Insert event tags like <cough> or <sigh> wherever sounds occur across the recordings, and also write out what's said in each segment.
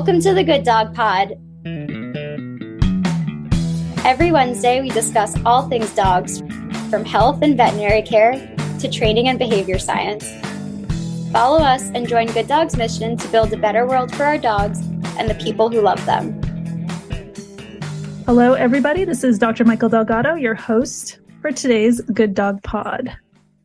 Welcome to the Good Dog Pod. Every Wednesday, we discuss all things dogs, from health and veterinary care to training and behavior science. Follow us and join Good Dog's mission to build a better world for our dogs and the people who love them. Hello, everybody. This is Dr. Michael Delgado, your host for today's Good Dog Pod.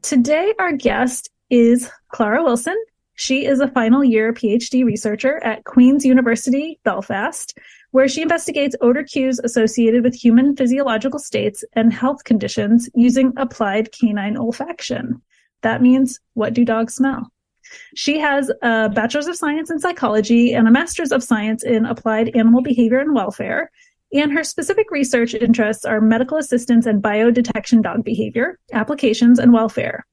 Today, our guest is Clara Wilson. She is a final year PhD researcher at Queen's University, Belfast, where she investigates odor cues associated with human physiological states and health conditions using applied canine olfaction. That means, what do dogs smell? She has a bachelor's of science in psychology and a master's of science in applied animal behavior and welfare. And her specific research interests are medical assistance and biodetection dog behavior, applications, and welfare.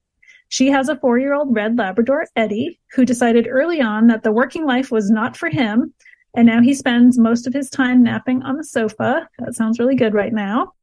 She has a four year old red Labrador, Eddie, who decided early on that the working life was not for him. And now he spends most of his time napping on the sofa. That sounds really good right now.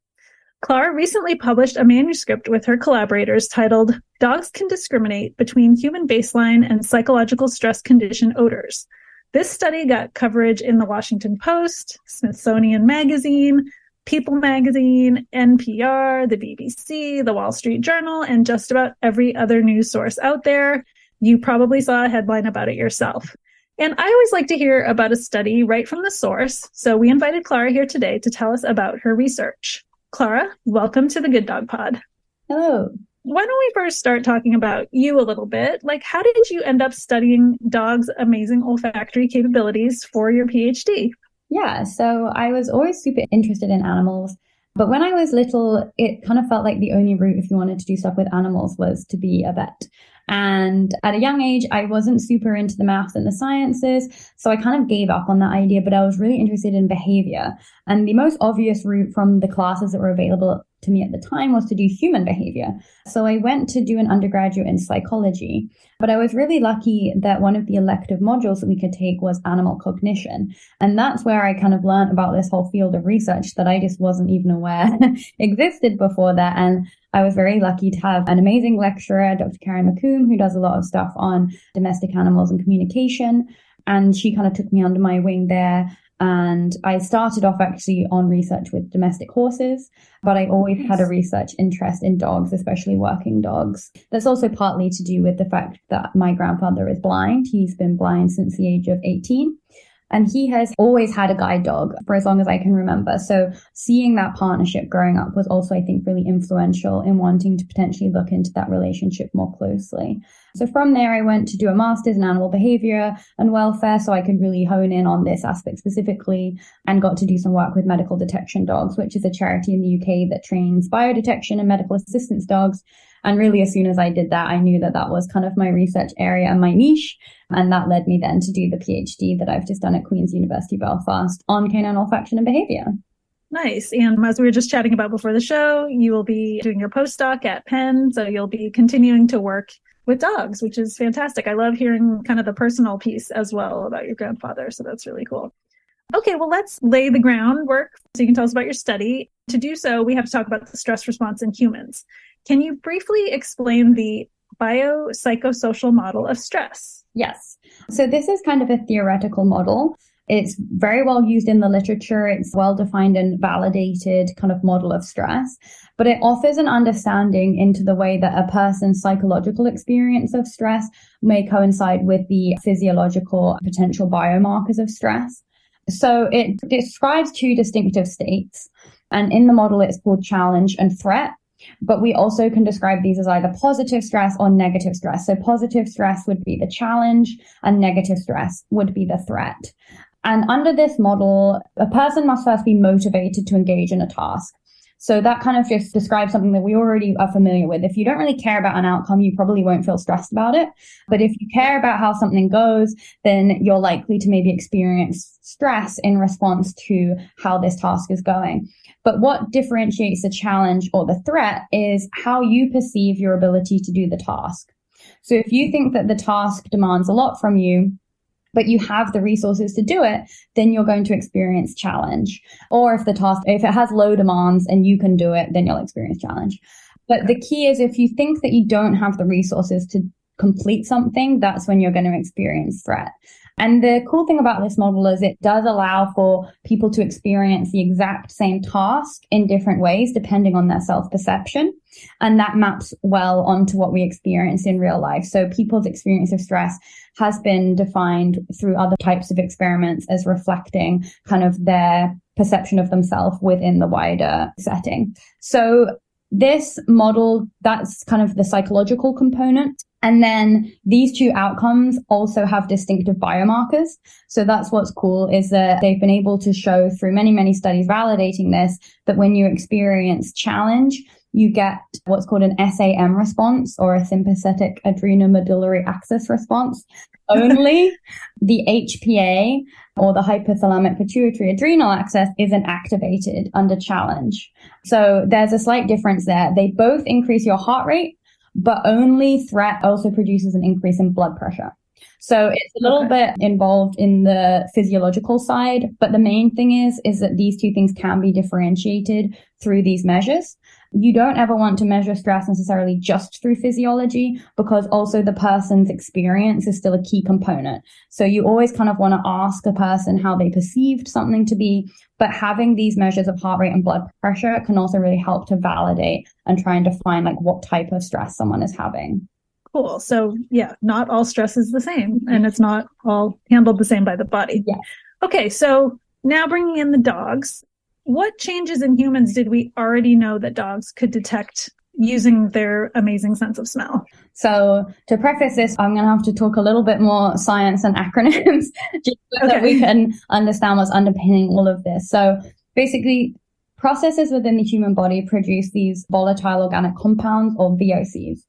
Clara recently published a manuscript with her collaborators titled Dogs Can Discriminate Between Human Baseline and Psychological Stress Condition Odors. This study got coverage in the Washington Post, Smithsonian Magazine, People magazine, NPR, the BBC, the Wall Street Journal, and just about every other news source out there. You probably saw a headline about it yourself. And I always like to hear about a study right from the source. So we invited Clara here today to tell us about her research. Clara, welcome to the Good Dog Pod. Hello. Why don't we first start talking about you a little bit? Like, how did you end up studying dogs' amazing olfactory capabilities for your PhD? Yeah, so I was always super interested in animals. But when I was little, it kind of felt like the only route if you wanted to do stuff with animals was to be a vet. And at a young age, I wasn't super into the maths and the sciences. So I kind of gave up on that idea, but I was really interested in behavior. And the most obvious route from the classes that were available to me at the time was to do human behavior. So I went to do an undergraduate in psychology, but I was really lucky that one of the elective modules that we could take was animal cognition. And that's where I kind of learned about this whole field of research that I just wasn't even aware <laughs> existed before that. And I was very lucky to have an amazing lecturer, Dr. Karen McComb, who does a lot of stuff on domestic animals and communication. And she kind of took me under my wing there and I started off actually on research with domestic horses, but I always had a research interest in dogs, especially working dogs. That's also partly to do with the fact that my grandfather is blind. He's been blind since the age of 18. And he has always had a guide dog for as long as I can remember. So seeing that partnership growing up was also, I think, really influential in wanting to potentially look into that relationship more closely. So from there, I went to do a master's in animal behavior and welfare so I could really hone in on this aspect specifically and got to do some work with Medical Detection Dogs, which is a charity in the UK that trains biodetection and medical assistance dogs. And really, as soon as I did that, I knew that that was kind of my research area and my niche. And that led me then to do the PhD that I've just done at Queen's University Belfast on canine olfaction and behavior. Nice. And as we were just chatting about before the show, you will be doing your postdoc at Penn. So you'll be continuing to work with dogs, which is fantastic. I love hearing kind of the personal piece as well about your grandfather. So that's really cool. Okay, well, let's lay the groundwork so you can tell us about your study. To do so, we have to talk about the stress response in humans. Can you briefly explain the biopsychosocial model of stress? Yes. So, this is kind of a theoretical model. It's very well used in the literature. It's well defined and validated kind of model of stress, but it offers an understanding into the way that a person's psychological experience of stress may coincide with the physiological potential biomarkers of stress. So it describes two distinctive states. And in the model, it's called challenge and threat. But we also can describe these as either positive stress or negative stress. So positive stress would be the challenge and negative stress would be the threat. And under this model, a person must first be motivated to engage in a task. So that kind of just describes something that we already are familiar with. If you don't really care about an outcome, you probably won't feel stressed about it. But if you care about how something goes, then you're likely to maybe experience stress in response to how this task is going. But what differentiates the challenge or the threat is how you perceive your ability to do the task. So if you think that the task demands a lot from you, but you have the resources to do it, then you're going to experience challenge. Or if the task, if it has low demands and you can do it, then you'll experience challenge. But the key is if you think that you don't have the resources to complete something, that's when you're going to experience threat. And the cool thing about this model is it does allow for people to experience the exact same task in different ways, depending on their self perception. And that maps well onto what we experience in real life. So people's experience of stress has been defined through other types of experiments as reflecting kind of their perception of themselves within the wider setting. So this model, that's kind of the psychological component. And then these two outcomes also have distinctive biomarkers. So that's what's cool is that they've been able to show through many, many studies validating this, that when you experience challenge, you get what's called an SAM response or a sympathetic adrenomedullary axis response. <laughs> Only the HPA or the hypothalamic pituitary adrenal axis isn't activated under challenge. So there's a slight difference there. They both increase your heart rate but only threat also produces an increase in blood pressure. So it's a little okay. bit involved in the physiological side, but the main thing is, is that these two things can be differentiated through these measures. You don't ever want to measure stress necessarily just through physiology because also the person's experience is still a key component. So you always kind of want to ask a person how they perceived something to be, but having these measures of heart rate and blood pressure can also really help to validate and try and define like what type of stress someone is having. Cool. So yeah, not all stress is the same and it's not all handled the same by the body. Yeah. Okay. So now bringing in the dogs, what changes in humans did we already know that dogs could detect using their amazing sense of smell? So to preface this, I'm going to have to talk a little bit more science and acronyms <laughs> just so okay. that we can understand what's underpinning all of this. So basically, processes within the human body produce these volatile organic compounds or VOCs.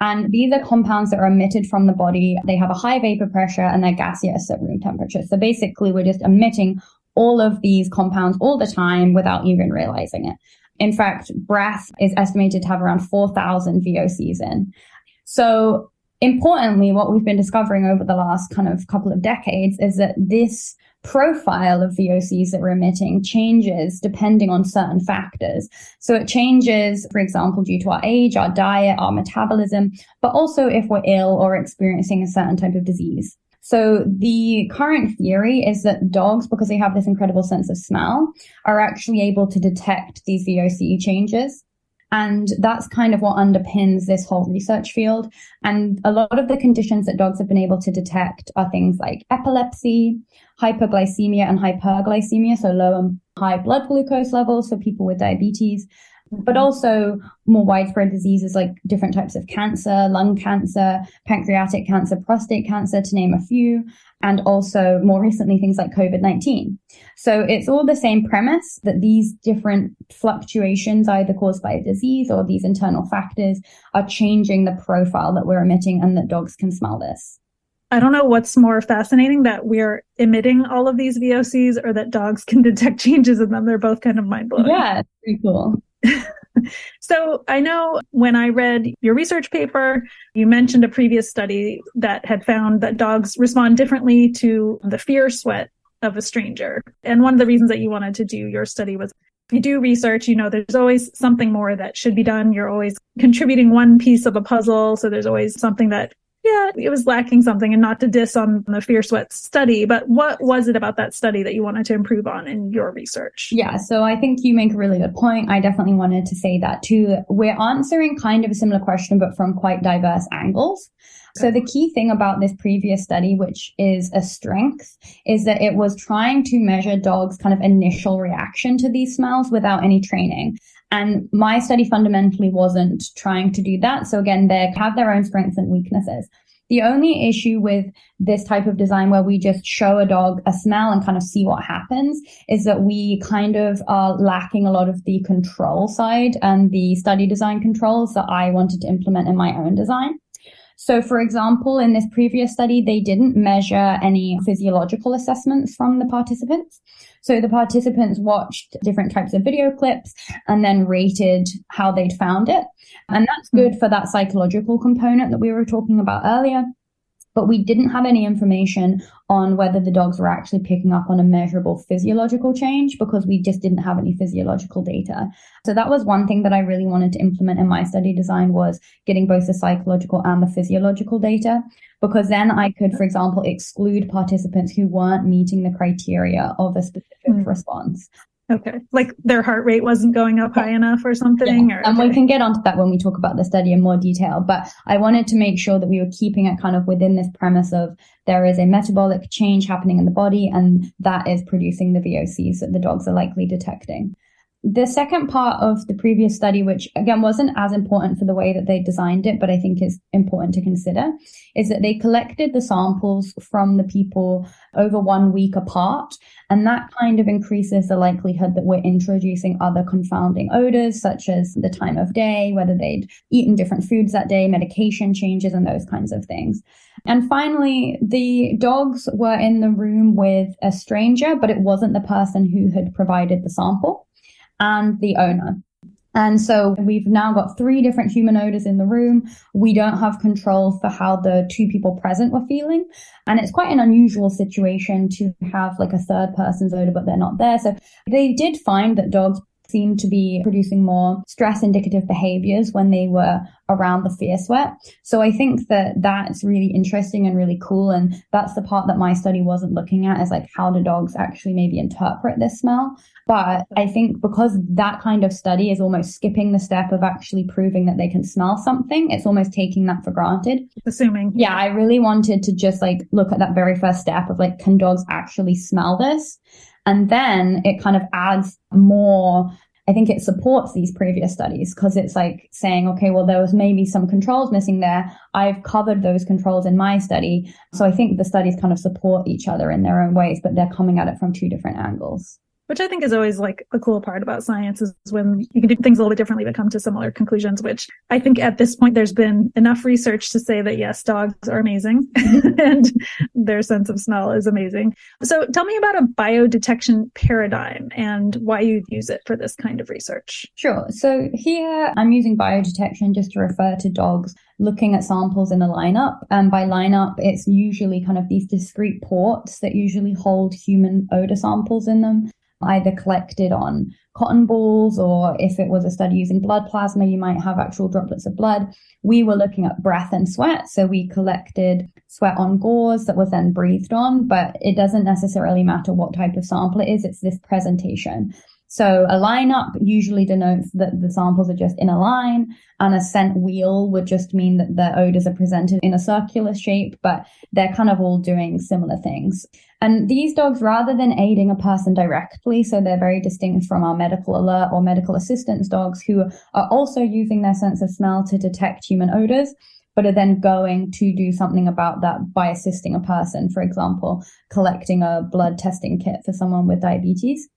And these are compounds that are emitted from the body. They have a high vapor pressure and they're gaseous at room temperature. So basically, we're just emitting all of these compounds all the time without even realizing it. In fact, breath is estimated to have around 4,000 VOCs in. So importantly, what we've been discovering over the last kind of couple of decades is that this profile of VOCs that we're emitting changes depending on certain factors. So it changes, for example, due to our age, our diet, our metabolism, but also if we're ill or experiencing a certain type of disease. So the current theory is that dogs, because they have this incredible sense of smell, are actually able to detect these VOC changes. And that's kind of what underpins this whole research field. And a lot of the conditions that dogs have been able to detect are things like epilepsy, hypoglycemia and hyperglycemia, so low and high blood glucose levels for people with diabetes, but mm-hmm. also more widespread diseases like different types of cancer, lung cancer, pancreatic cancer, prostate cancer, to name a few, and also more recently things like COVID 19. So it's all the same premise that these different fluctuations, either caused by a disease or these internal factors, are changing the profile that we're emitting and that dogs can smell this. I don't know what's more fascinating that we're emitting all of these VOCs or that dogs can detect <laughs> changes in them. They're both kind of mind blowing. Yeah, pretty cool. <laughs> so I know when I read your research paper, you mentioned a previous study that had found that dogs respond differently to the fear sweat of a stranger. And one of the reasons that you wanted to do your study was if you do research, you know, there's always something more that should be done. You're always contributing one piece of a puzzle. So there's always something that yeah, it was lacking something and not to diss on the fear sweat study, but what was it about that study that you wanted to improve on in your research? Yeah, so I think you make a really good point. I definitely wanted to say that too. We're answering kind of a similar question, but from quite diverse angles. So the key thing about this previous study, which is a strength, is that it was trying to measure dogs' kind of initial reaction to these smells without any training. And my study fundamentally wasn't trying to do that. So again, they have their own strengths and weaknesses. The only issue with this type of design where we just show a dog a smell and kind of see what happens is that we kind of are lacking a lot of the control side and the study design controls that I wanted to implement in my own design. So, for example, in this previous study, they didn't measure any physiological assessments from the participants. So the participants watched different types of video clips and then rated how they'd found it. And that's hmm. good for that psychological component that we were talking about earlier. But we didn't have any information on whether the dogs were actually picking up on a measurable physiological change because we just didn't have any physiological data. So that was one thing that I really wanted to implement in my study design was getting both the psychological and the physiological data because then I could, for example, exclude participants who weren't meeting the criteria of a specific mm. response. Okay. Like their heart rate wasn't going up high enough or something? Yeah. Or, and we can get onto that when we talk about the study in more detail. But I wanted to make sure that we were keeping it kind of within this premise of there is a metabolic change happening in the body and that is producing the VOCs that the dogs are likely detecting. The second part of the previous study, which again wasn't as important for the way that they designed it, but I think is important to consider, is that they collected the samples from the people over one week apart. And that kind of increases the likelihood that we're introducing other confounding odors, such as the time of day, whether they'd eaten different foods that day, medication changes, and those kinds of things. And finally, the dogs were in the room with a stranger, but it wasn't the person who had provided the sample and the owner. And so we've now got three different human odors in the room. We don't have control for how the two people present were feeling. And it's quite an unusual situation to have like a third person's odor, but they're not there. So they did find that dogs seem to be producing more stress indicative behaviors when they were around the fear sweat. So I think that that's really interesting and really cool. And that's the part that my study wasn't looking at is like how do dogs actually maybe interpret this smell. But I think because that kind of study is almost skipping the step of actually proving that they can smell something, it's almost taking that for granted. Assuming. Yeah, I really wanted to just like look at that very first step of like, can dogs actually smell this? And then it kind of adds more I think it supports these previous studies because it's like saying, okay, well, there was maybe some controls missing there. I've covered those controls in my study. So I think the studies kind of support each other in their own ways, but they're coming at it from two different angles which I think is always like the cool part about science is when you can do things a little bit differently but come to similar conclusions, which I think at this point there's been enough research to say that yes, dogs are amazing mm-hmm. <laughs> and their sense of smell is amazing. So tell me about a biodetection paradigm and why you use it for this kind of research. Sure. So here I'm using biodetection just to refer to dogs looking at samples in a lineup. And by lineup, it's usually kind of these discrete ports that usually hold human odor samples in them either collected on cotton balls or if it was a study using blood plasma, you might have actual droplets of blood. We were looking at breath and sweat. So we collected sweat on gauze that was then breathed on, but it doesn't necessarily matter what type of sample it is. It's this presentation. So a lineup usually denotes that the samples are just in a line, and a scent wheel would just mean that the odors are presented in a circular shape, but they're kind of all doing similar things. And these dogs, rather than aiding a person directly, so they're very distinct from our medical alert or medical assistance dogs who are also using their sense of smell to detect human odors, but are then going to do something about that by assisting a person, for example, collecting a blood testing kit for someone with diabetes.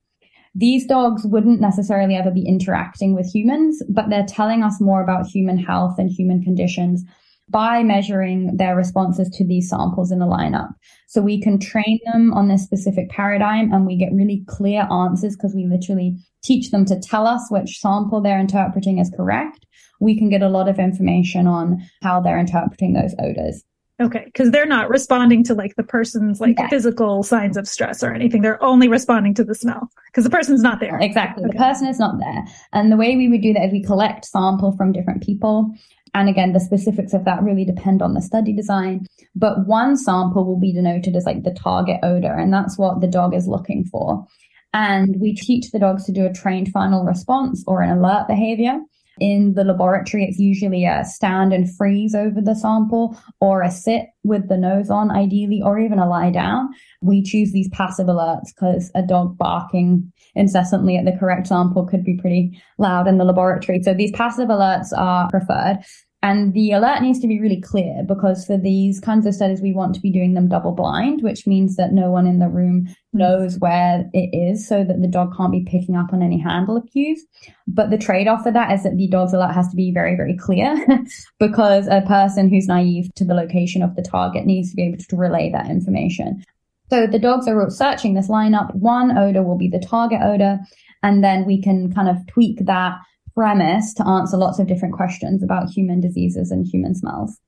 These dogs wouldn't necessarily ever be interacting with humans, but they're telling us more about human health and human conditions by measuring their responses to these samples in the lineup. So we can train them on this specific paradigm and we get really clear answers because we literally teach them to tell us which sample they're interpreting as correct. We can get a lot of information on how they're interpreting those odors. Okay, because they're not responding to like the person's like yeah. physical signs of stress or anything. They're only responding to the smell because the person's not there. Exactly. Okay. The person is not there. And the way we would do that is we collect sample from different people. And again, the specifics of that really depend on the study design. But one sample will be denoted as like the target odor, and that's what the dog is looking for. And we teach the dogs to do a trained final response or an alert behavior. In the laboratory, it's usually a stand and freeze over the sample or a sit with the nose on, ideally, or even a lie down. We choose these passive alerts because a dog barking incessantly at the correct sample could be pretty loud in the laboratory. So these passive alerts are preferred. And the alert needs to be really clear because for these kinds of studies, we want to be doing them double blind, which means that no one in the room knows where it is so that the dog can't be picking up on any handler cues. But the trade off for that is that the dog's alert has to be very, very clear <laughs> because a person who's naive to the location of the target needs to be able to relay that information. So the dogs are searching this lineup. One odor will be the target odor. And then we can kind of tweak that premise to answer lots of different questions about human diseases and human smells.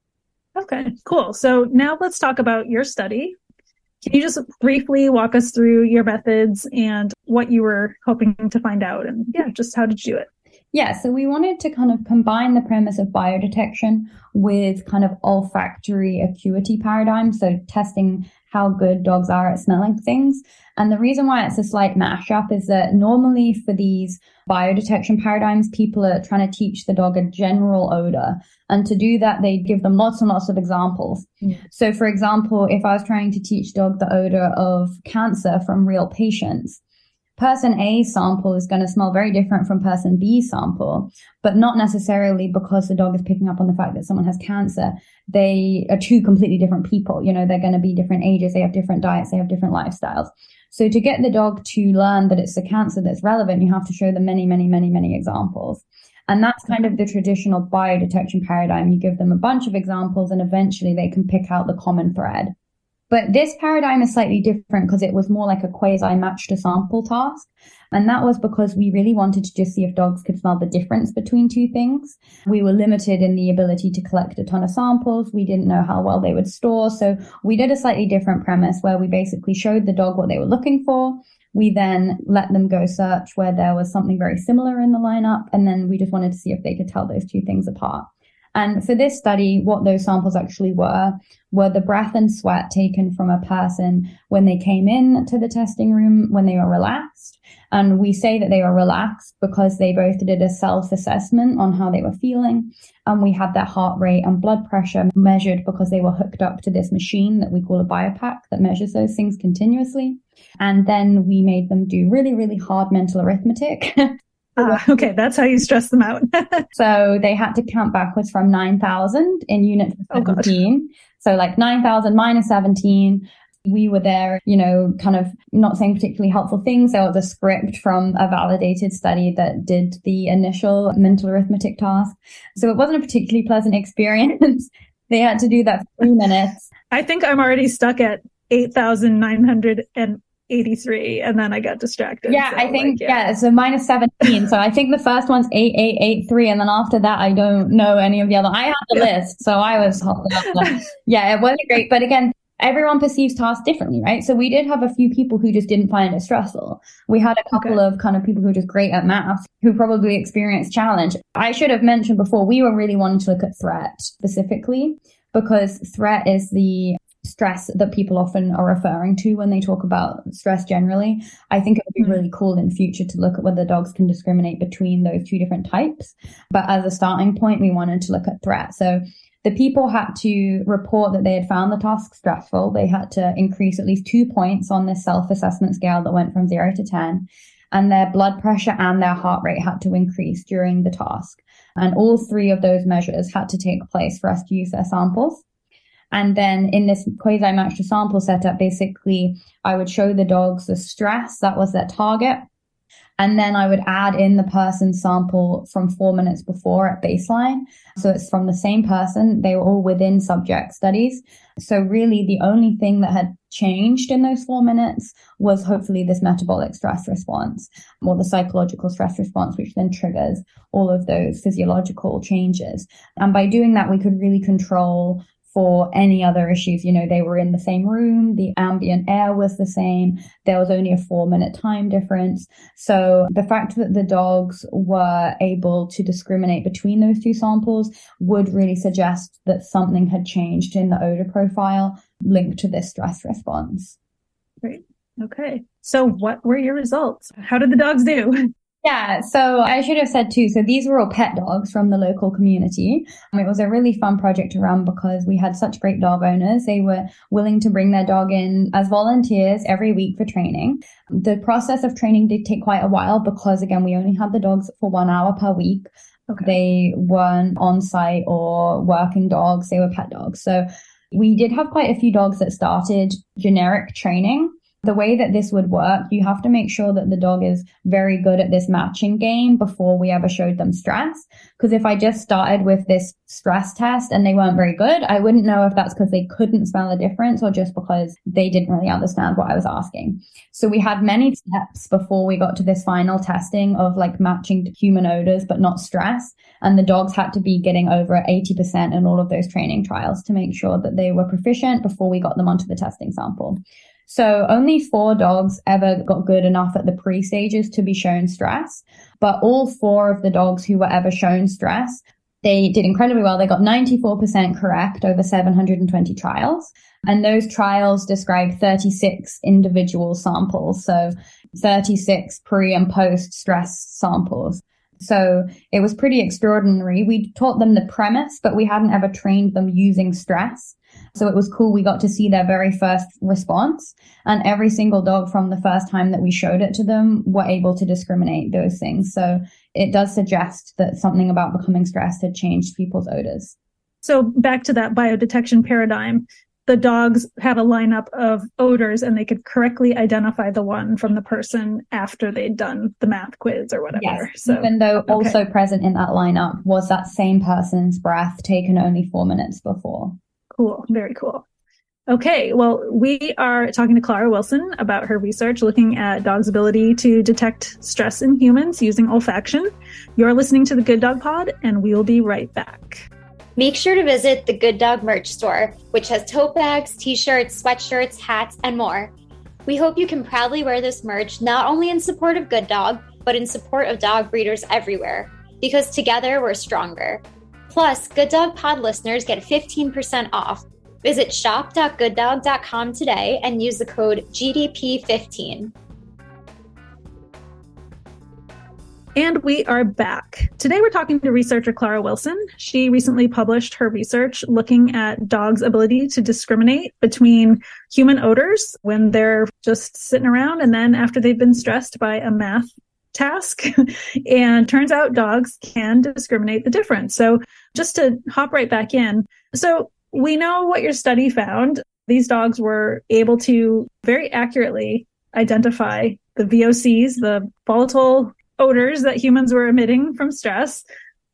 Okay, cool. So now let's talk about your study. Can you just briefly walk us through your methods and what you were hoping to find out? And yeah, just how did you do it? Yeah, so we wanted to kind of combine the premise of biodetection with kind of olfactory acuity paradigm. So testing how good dogs are at smelling things. And the reason why it's a slight mashup is that normally for these biodetection paradigms, people are trying to teach the dog a general odor. And to do that, they give them lots and lots of examples. Mm. So, for example, if I was trying to teach dog the odor of cancer from real patients, person A sample is going to smell very different from person B sample, but not necessarily because the dog is picking up on the fact that someone has cancer. They are two completely different people. You know, they're going to be different ages, they have different diets, they have different lifestyles. So to get the dog to learn that it's the cancer that's relevant, you have to show them many, many, many, many examples. And that's kind of the traditional biodetection paradigm. You give them a bunch of examples and eventually they can pick out the common thread. But this paradigm is slightly different because it was more like a quasi matched to sample task. And that was because we really wanted to just see if dogs could smell the difference between two things. We were limited in the ability to collect a ton of samples. We didn't know how well they would store. So we did a slightly different premise where we basically showed the dog what they were looking for. We then let them go search where there was something very similar in the lineup. And then we just wanted to see if they could tell those two things apart. And for this study, what those samples actually were, were the breath and sweat taken from a person when they came in to the testing room when they were relaxed. And we say that they were relaxed because they both did a self assessment on how they were feeling. And we had their heart rate and blood pressure measured because they were hooked up to this machine that we call a BioPAC that measures those things continuously. And then we made them do really, really hard mental arithmetic <laughs> Uh, <laughs> okay, that's how you stress them out. <laughs> so they had to count backwards from 9,000 in units of 17. Oh, so like 9,000 minus 17. We were there, you know, kind of not saying particularly helpful things. Was a script from a validated study that did the initial mental arithmetic task. So it wasn't a particularly pleasant <laughs> experience. they had to do that for three minutes. I think I'm already stuck at 8,900 and 83 and then I got distracted. Yeah, so I think, like, yeah. yeah. so minus 17. so I think the first one's 8883 and then after that I don't know any of the other. I have the yeah. list, so I was <laughs> Yeah, it wasn't great, but again, everyone perceives tasks differently, right? So we did have a few people who just didn't find it stressful. We had a couple okay. of kind of people who are just great at math who probably experienced challenge. I should have mentioned before we were really wanting to look at threat specifically because threat is the stress that people often are referring to when they talk about stress generally. I think it would be hmm. really cool in future to look at whether dogs can discriminate between those two different types. But as a starting point, we wanted to look at threat. So the people had to report that they had found the task stressful. They had to increase at least two points on this self assessment scale that went from zero to 10. And their blood pressure and their heart rate had to increase during the task. And all three of those measures had to take place for us to use their samples. And then in this quasi matched sample setup, basically, I would show the dogs the stress that was their target. And then I would add in the person's sample from four minutes before at baseline. So it's from the same person. They were all within subject studies. So really the only thing that had changed in those four minutes was hopefully this metabolic stress response or the psychological stress response, which then triggers all of those physiological changes. And by doing that, we could really control for any other issues. You know, they were in the same room, the ambient air was the same, there was only a four minute time difference. So the fact that the dogs were able to discriminate between those two samples would really suggest that something had changed in the odor profile linked to this stress response. Great. Okay. So what were your results? How did the dogs do? <laughs> Yeah, so I should have said too. So these were all pet dogs from the local community. Um, it was a really fun project to run because we had such great dog owners. They were willing to bring their dog in as volunteers every week for training. The process of training did take quite a while because again, we only had the dogs for one hour per week. Okay. They weren't on site or working dogs. They were pet dogs. So we did have quite a few dogs that started generic training the way that this would work, you have to make sure that the dog is very good at this matching game before we ever showed them stress. Because if I just started with this stress test and they weren't very good, I wouldn't know if that's because they couldn't smell a difference or just because they didn't really understand what I was asking. So we had many steps before we got to this final testing of like matching human odors, but not stress. And the dogs had to be getting over 80% in all of those training trials to make sure that they were proficient before we got them onto the testing sample. So only four dogs ever got good enough at the pre stages to be shown stress, but all four of the dogs who were ever shown stress, they did incredibly well. They got 94% correct over 720 trials. And those trials described 36 individual samples. So 36 pre and post stress samples. So it was pretty extraordinary. We taught them the premise, but we hadn't ever trained them using stress. So it was cool. We got to see their very first response and every single dog from the first time that we showed it to them were able to discriminate those things. So it does suggest that something about becoming stressed had changed people's odors. So back to that biodetection paradigm, the dogs had a lineup of odors and they could correctly identify the one from the person after they'd done the math quiz or whatever. Yes, so, even though okay. also present in that lineup was that same person's breath taken only four minutes before. Cool. Very cool. Okay, well, we are talking to Clara Wilson about her research looking at dogs' ability to detect stress in humans using olfaction. You're listening to the Good Dog Pod, and we will be right back. Make sure to visit the Good Dog merch store, which has tote bags, t shirts, sweatshirts, hats, and more. We hope you can proudly wear this merch not only in support of Good Dog, but in support of dog breeders everywhere, because together we're stronger. Plus, Good Dog Pod listeners get 15% off. Visit shop.gooddog.com today and use the code GDP15. And we are back. Today we're talking to researcher Clara Wilson. She recently published her research looking at dogs' ability to discriminate between human odors when they're just sitting around and then after they've been stressed by a math task. <laughs> and turns out dogs can discriminate the difference. So just to hop right back in. So we know what your study found. These dogs were able to very accurately identify the VOCs, the volatile odors that humans were emitting from stress.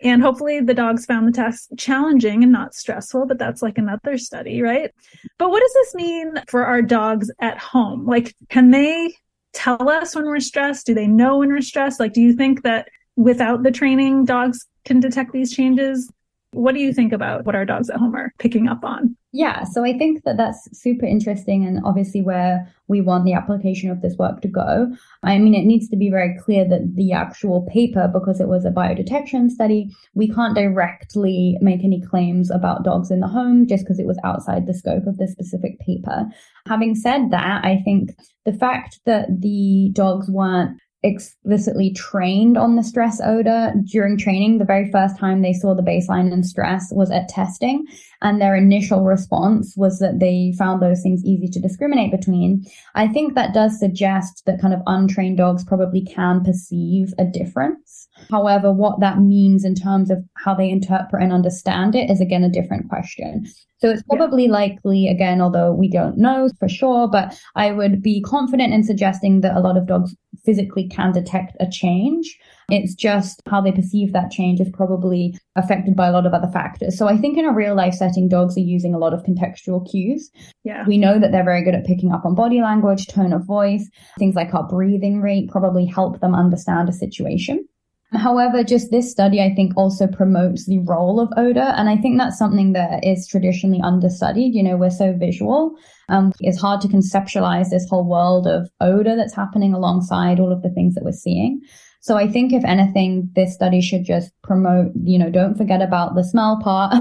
And hopefully the dogs found the task challenging and not stressful, but that's like another study, right? But what does this mean for our dogs at home? Like, can they tell us when we're stressed? Do they know when we're stressed? Like, do you think that without the training, dogs can detect these changes? What do you think about what our dogs at home are picking up on? Yeah, so I think that that's super interesting and obviously where we want the application of this work to go. I mean, it needs to be very clear that the actual paper, because it was a biodetection study, we can't directly make any claims about dogs in the home just because it was outside the scope of the specific paper. Having said that, I think the fact that the dogs weren't explicitly trained on the stress odor during training. The very first time they saw the baseline and stress was at testing. And their initial response was that they found those things easy to discriminate between. I think that does suggest that kind of untrained dogs probably can perceive a difference. However, what that means in terms of how they interpret and understand it is again a different question. So it's probably yeah. likely, again, although we don't know for sure, but I would be confident in suggesting that a lot of dogs physically can detect a change. It's just how they perceive that change is probably affected by a lot of other factors. So I think in a real life setting, dogs are using a lot of contextual cues. Yeah. We know that they're very good at picking up on body language, tone of voice, things like our breathing rate probably help them understand a situation. However, just this study, I think, also promotes the role of odor. And I think that's something that is traditionally understudied. You know, we're so visual. Um, it's hard to conceptualize this whole world of odor that's happening alongside all of the things that we're seeing. So I think if anything, this study should just promote, you know, don't forget about the smell part.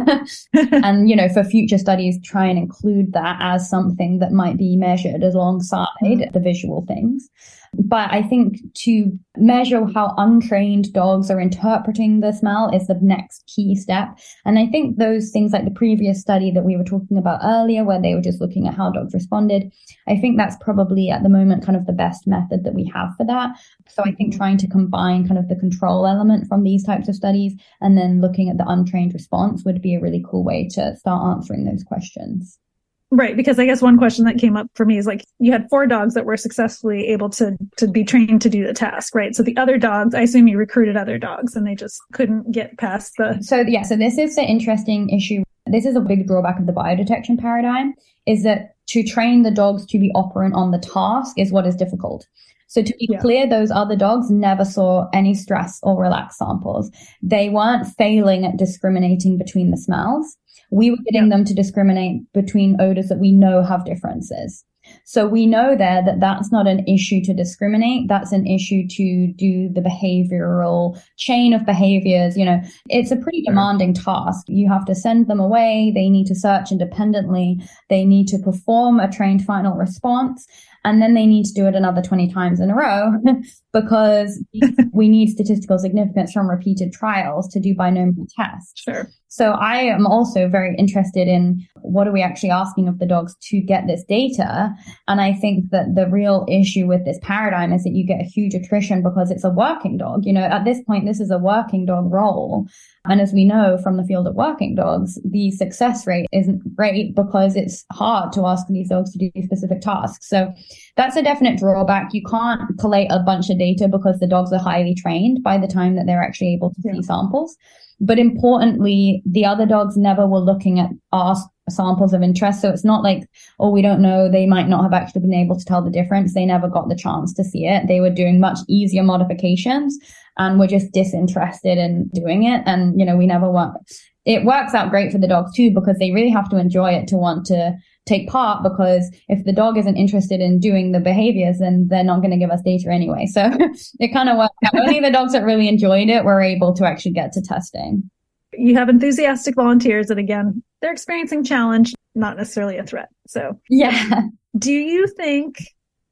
<laughs> and, you know, for future studies, try and include that as something that might be measured alongside mm-hmm. the visual things. But I think to measure how untrained dogs are interpreting the smell is the next key step. And I think those things like the previous study that we were talking about earlier, where they were just looking at how dogs responded, I think that's probably at the moment kind of the best method that we have for that. So I think trying to combine kind of the control element from these types of studies and then looking at the untrained response would be a really cool way to start answering those questions. Right, because I guess one question that came up for me is like you had four dogs that were successfully able to to be trained to do the task, right? So the other dogs, I assume you recruited other dogs and they just couldn't get past the So yeah, so this is the interesting issue. This is a big drawback of the biodetection paradigm is that to train the dogs to be operant on the task is what is difficult. So to be yeah. clear, those other dogs never saw any stress or relaxed samples. They weren't failing at discriminating between the smells we were getting yeah. them to discriminate between odors that we know have differences. So we know there that that's not an issue to discriminate. That's an issue to do the behavioral chain of behaviors. You know, it's a pretty demanding task. You have to send them away. They need to search independently. They need to perform a trained final response and then they need to do it another 20 times in a row <laughs> because <laughs> we need statistical significance from repeated trials to do binomial tests. Sure. So I am also very interested in what are we actually asking of the dogs to get this data? And I think that the real issue with this paradigm is that you get a huge attrition because it's a working dog. You know, at this point, this is a working dog role. And as we know from the field of working dogs, the success rate isn't great because it's hard to ask these dogs to do specific tasks. So that's a definite drawback. You can't collate a bunch of data because the dogs are highly trained by the time that they're actually able to yeah. see samples. But importantly, the other dogs never were looking at our samples of interest. So it's not like, oh, we don't know. They might not have actually been able to tell the difference. They never got the chance to see it. They were doing much easier modifications and were just disinterested in doing it. And, you know, we never want, it works out great for the dogs too, because they really have to enjoy it to want to take part because if the dog isn't interested in doing the behaviors, then they're not going to give us data anyway. So <laughs> it kind of works out. Only the dogs that really enjoyed it were able to actually get to testing. You have enthusiastic volunteers, that, again, they're experiencing challenge, not necessarily a threat. So, yeah. <laughs> Do you think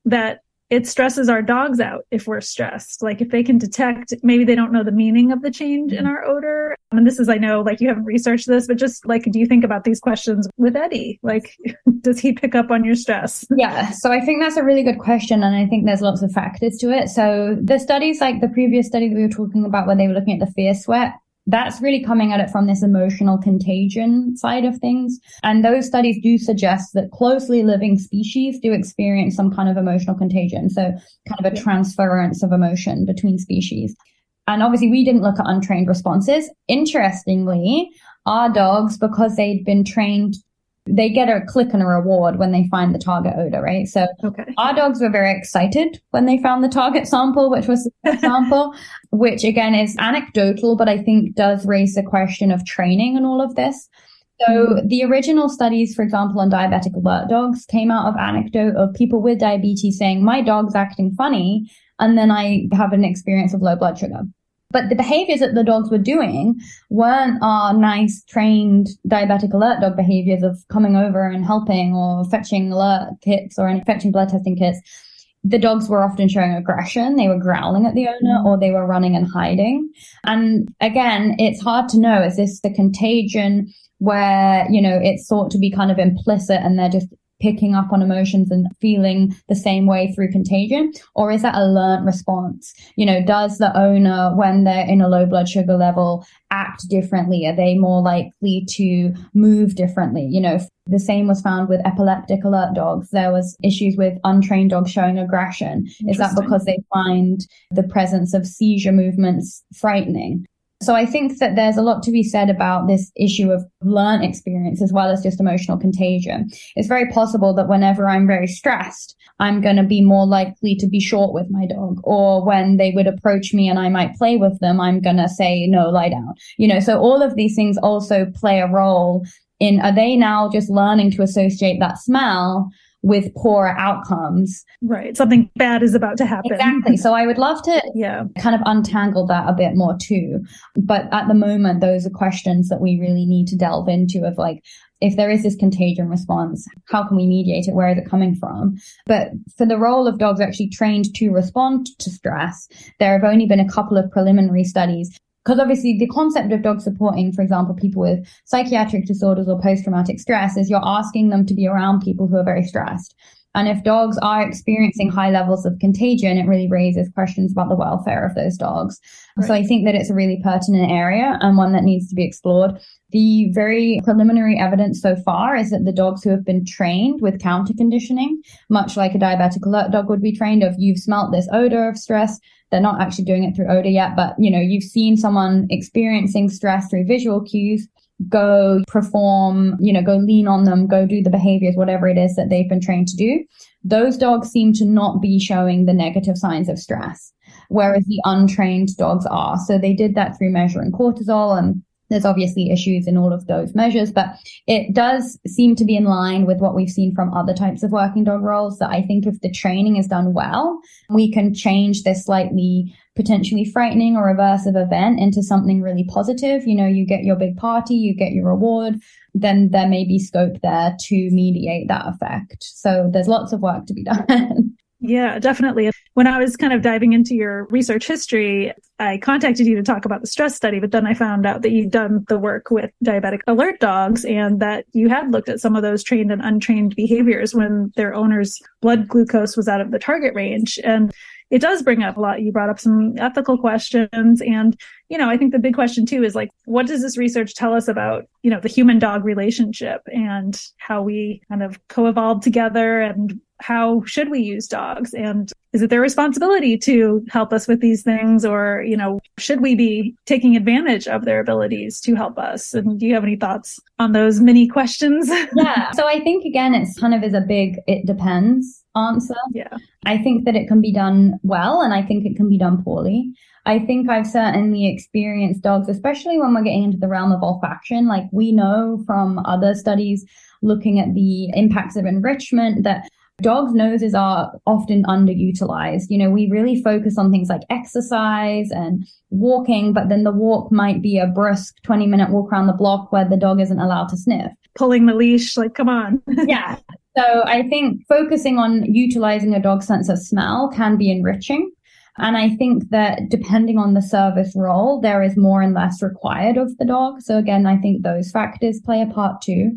that it stresses our dogs out if we're stressed. Like if they can detect, maybe they don't know the meaning of the change in mm-hmm. our odor. And this is, I know, like you haven't researched this, but just like, do you think about these questions with Eddie? Like, <laughs> does he pick up on your stress? Yeah. So I think that's a really good question. And I think there's lots of factors to it. So the studies, like the previous study that we were talking about, where they were looking at the fear sweat, that's really coming at it from this emotional contagion side of things. And those studies do suggest that closely living species do experience some kind of emotional contagion. So kind of a transference of emotion between species. And obviously we didn't look at untrained responses. Interestingly, our dogs, because they'd been trained they get a click and a reward when they find the target odor, right? So okay. our dogs were very excited when they found the target sample, which was the <laughs> sample, which again is anecdotal, but I think does raise the question of training and all of this. So mm-hmm. the original studies, for example, on diabetic alert dogs came out of anecdote of people with diabetes saying, my dog's acting funny. And then I have an experience of low blood sugar. But the behaviors that the dogs were doing weren't our nice trained diabetic alert dog behaviors of coming over and helping or fetching alert kits or fetching blood testing kits. The dogs were often showing aggression. They were growling at the owner mm-hmm. or they were running and hiding. And again, it's hard to know. Is this the contagion where, you know, it's thought to be kind of implicit and they're just picking up on emotions and feeling the same way through contagion? Or is that a learned response? You know, does the owner, when they're in a low blood sugar level, act differently? Are they more likely to move differently? You know, the same was found with epileptic alert dogs. There was issues with untrained dogs showing aggression. Is that because they find the presence of seizure movements frightening? So I think that there's a lot to be said about this issue of learned experience as well as just emotional contagion. It's very possible that whenever I'm very stressed, I'm going to be more likely to be short with my dog. Or when they would approach me and I might play with them, I'm going to say, no, lie down. You know, so all of these things also play a role in, are they now just learning to associate that smell with poor outcomes. Right. Something bad is about to happen. Exactly. So I would love to yeah. kind of untangle that a bit more too. But at the moment, those are questions that we really need to delve into of like, if there is this contagion response, how can we mediate it? Where is it coming from? But for the role of dogs actually trained to respond to stress, there have only been a couple of preliminary studies because obviously the concept of dog supporting, for example, people with psychiatric disorders or post-traumatic stress is you're asking them to be around people who are very stressed. And if dogs are experiencing high levels of contagion, it really raises questions about the welfare of those dogs. Right. So I think that it's a really pertinent area and one that needs to be explored. The very preliminary evidence so far is that the dogs who have been trained with counter conditioning, much like a diabetic alert dog would be trained of you've smelt this odor of stress, they're not actually doing it through odor yet, but you know, you've seen someone experiencing stress through visual cues go perform, you know, go lean on them, go do the behaviors, whatever it is that they've been trained to do. Those dogs seem to not be showing the negative signs of stress, whereas the untrained dogs are. So they did that through measuring cortisol and there's obviously issues in all of those measures, but it does seem to be in line with what we've seen from other types of working dog roles. That I think if the training is done well, we can change this slightly potentially frightening or aversive event into something really positive. You know, you get your big party, you get your reward, then there may be scope there to mediate that effect. So there's lots of work to be <laughs> done. Yeah, definitely. When I was kind of diving into your research history, I contacted you to talk about the stress study, but then I found out that you'd done the work with diabetic alert dogs and that you had looked at some of those trained and untrained behaviors when their owner's blood glucose was out of the target range. And it does bring up a lot. You brought up some ethical questions. And, you know, I think the big question too is like, what does this research tell us about, you know, the human dog relationship and how we kind of co-evolved together and how should we use dogs? And is it their responsibility to help us with these things or you know should we be taking advantage of their abilities to help us? And do you have any thoughts on those many questions? <laughs> Yeah. So i think again it's kind of is a big it depends answer. Yeah. I think that it can be done well and I think it can be done poorly. I think I've certainly experienced dogs, especially when we're getting into the realm of olfaction. Like we know from other studies looking at the impacts of enrichment that dogs' noses are often underutilized. You know, we really focus on things like exercise and walking, but then the walk might be a brisk 20 minute walk around the block where the dog isn't allowed to sniff. Pulling the leash, like, come on. yeah. <laughs> So I think focusing on utilizing a dog's sense of smell can be enriching. And I think that depending on the service role, there is more and less required of the dog. So again, I think those factors play a part too.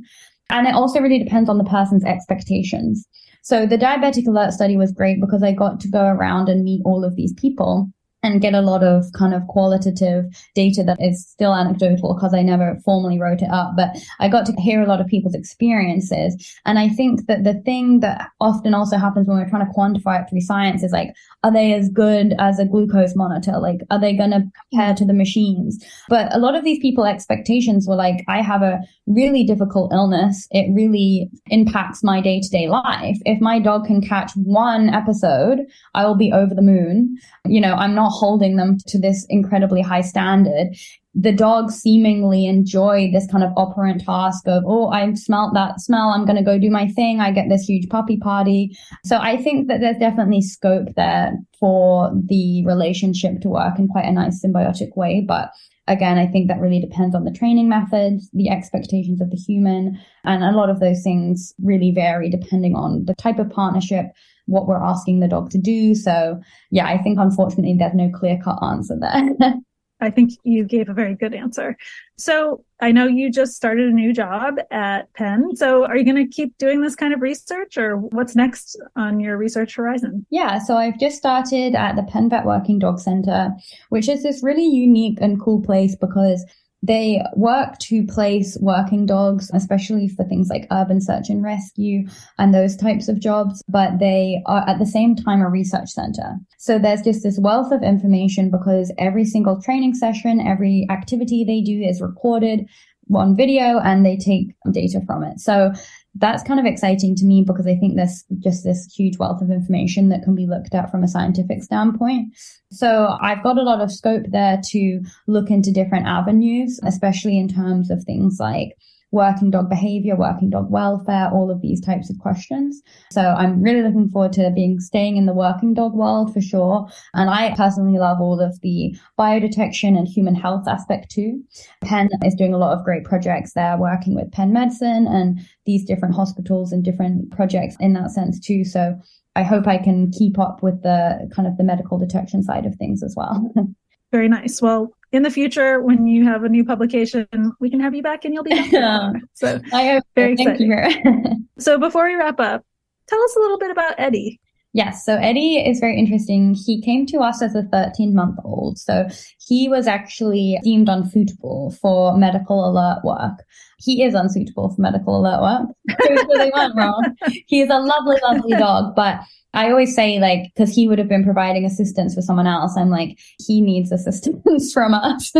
And it also really depends on the person's expectations. So the diabetic alert study was great because I got to go around and meet all of these people and get a lot of kind of qualitative data that is still anecdotal because I never formally wrote it up, but I got to hear a lot of people's experiences. And I think that the thing that often also happens when we're trying to quantify it through science is like, are they as good as a glucose monitor? Like, are they going to compare to the machines? But a lot of these people expectations were like, I have a really difficult illness. It really impacts my day to day life. If my dog can catch one episode, I will be over the moon. You know, I'm not holding them to this incredibly high standard. The dogs seemingly enjoy this kind of operant task of, oh, I smelt that smell. I'm going to go do my thing. I get this huge puppy party. So I think that there's definitely scope there for the relationship to work in quite a nice symbiotic way. But again, I think that really depends on the training methods, the expectations of the human, and a lot of those things really vary depending on the type of partnership, what we're asking the dog to do. So yeah, I think unfortunately there's no clear cut answer there. <laughs> I think you gave a very good answer. So I know you just started a new job at Penn. So are you going to keep doing this kind of research or what's next on your research horizon? Yeah. So I've just started at the Penn Vet Working Dog Center, which is this really unique and cool place because they work to place working dogs, especially for things like urban search and rescue and those types of jobs, but they are at the same time a research center. So there's just this wealth of information because every single training session, every activity they do is recorded on video and they take data from it. So that's kind of exciting to me because I think there's just this huge wealth of information that can be looked at from a scientific standpoint. So I've got a lot of scope there to look into different avenues, especially in terms of things like working dog behavior, working dog welfare, all of these types of questions. So I'm really looking forward to being staying in the working dog world for sure. And I personally love all of the biodetection and human health aspect too. Penn is doing a lot of great projects there, working with Penn Medicine and these different hospitals and different projects in that sense too. So I hope I can keep up with the kind of the medical detection side of things as well. <laughs> Very nice. Well, in the future, when you have a new publication, we can have you back and you'll be back. <laughs> so I very exciting. <laughs> so before we wrap up, tell us a little bit about Eddie. Yes. So Eddie is very interesting. He came to us as a 13 month old. So he was actually deemed unsuitable for medical alert work. He is unsuitable for medical alert work. So they weren't wrong. He's a lovely, lovely dog, but I always say like, cause he would have been providing assistance for someone else. I'm like, he needs assistance <laughs> from us.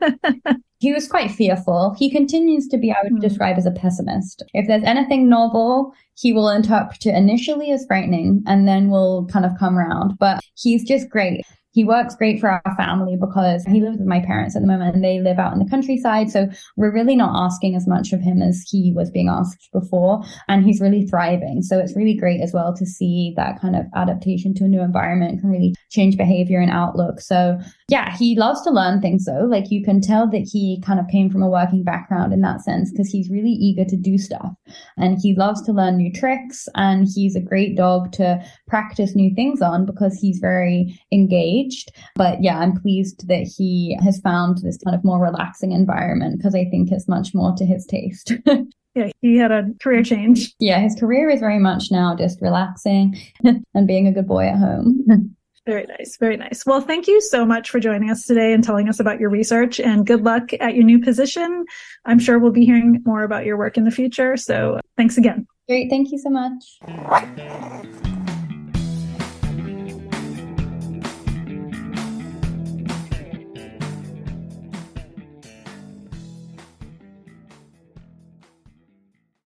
<laughs> he was quite fearful. He continues to be, I would mm. describe as a pessimist. If there's anything novel, he will interpret it initially as frightening and then will kind of come around. But he's just great. He works great for our family because he lives with my parents at the moment and they live out in the countryside. So we're really not asking as much of him as he was being asked before. And he's really thriving. So it's really great as well to see that kind of adaptation to a new environment can really change behavior and outlook. So yeah, he loves to learn things though. Like you can tell that he kind of came from a working background in that sense because he's really eager to do stuff and he loves to learn new tricks and he's a great dog to practice new things on because he's very engaged engaged. But yeah, I'm pleased that he has found this kind of more relaxing environment because I think it's much more to his taste. <laughs> yeah, he had a career change. Yeah, his career is very much now just relaxing <laughs> and being a good boy at home. <laughs> Very nice. Very nice. Well, thank you so much for joining us today and telling us about your research and good luck at your new position. I'm sure we'll be hearing more about your work in the future. So thanks again. Great. Thank you so much.